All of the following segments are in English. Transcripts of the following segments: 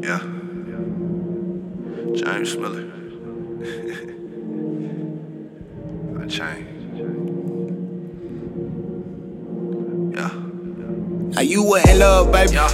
name James Miller. I changed. Yeah. Now you were in love, baby. Yeah.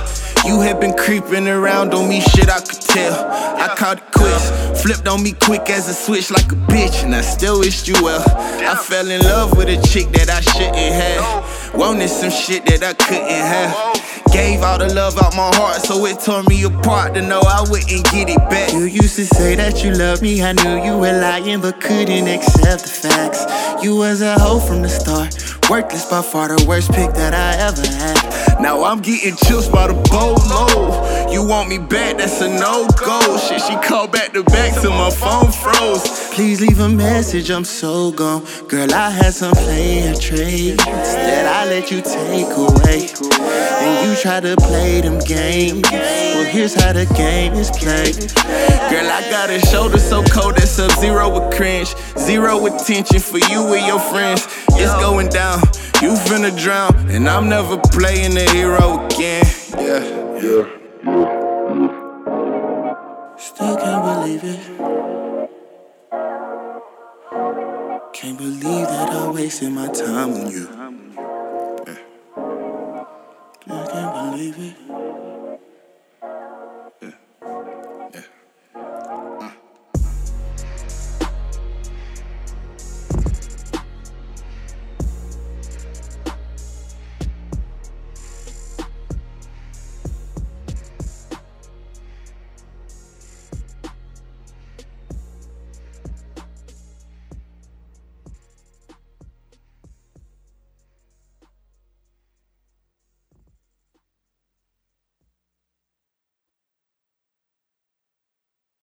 You had been creeping around on me, shit I could tell. I caught it quick, flipped on me quick as a switch like a bitch, and I still wished you well. I fell in love with a chick that I shouldn't have. Wanted some shit that I couldn't have. Gave all the love out my heart, so it tore me apart to know I wouldn't get it back. You used to say that you loved me, I knew you were lying, but couldn't accept the facts. You was a hoe from the start, worthless by far the worst pick that I ever had. Now I'm getting chills by the boatload. You want me back, that's a no go. Shit, she called back to back till my phone froze. Please leave a message, I'm so gone. Girl, I had some player traits that I let you take away. And you try to play them games. Well, here's how the game is played. Girl, I got a shoulder so cold that sub zero with cringe. Zero attention for you and your friends. It's going down, you finna drown. And I'm never playing the hero again. Yeah, yeah. Still can't believe it. Can't believe that I wasted my time on you. Yeah. I can't believe it.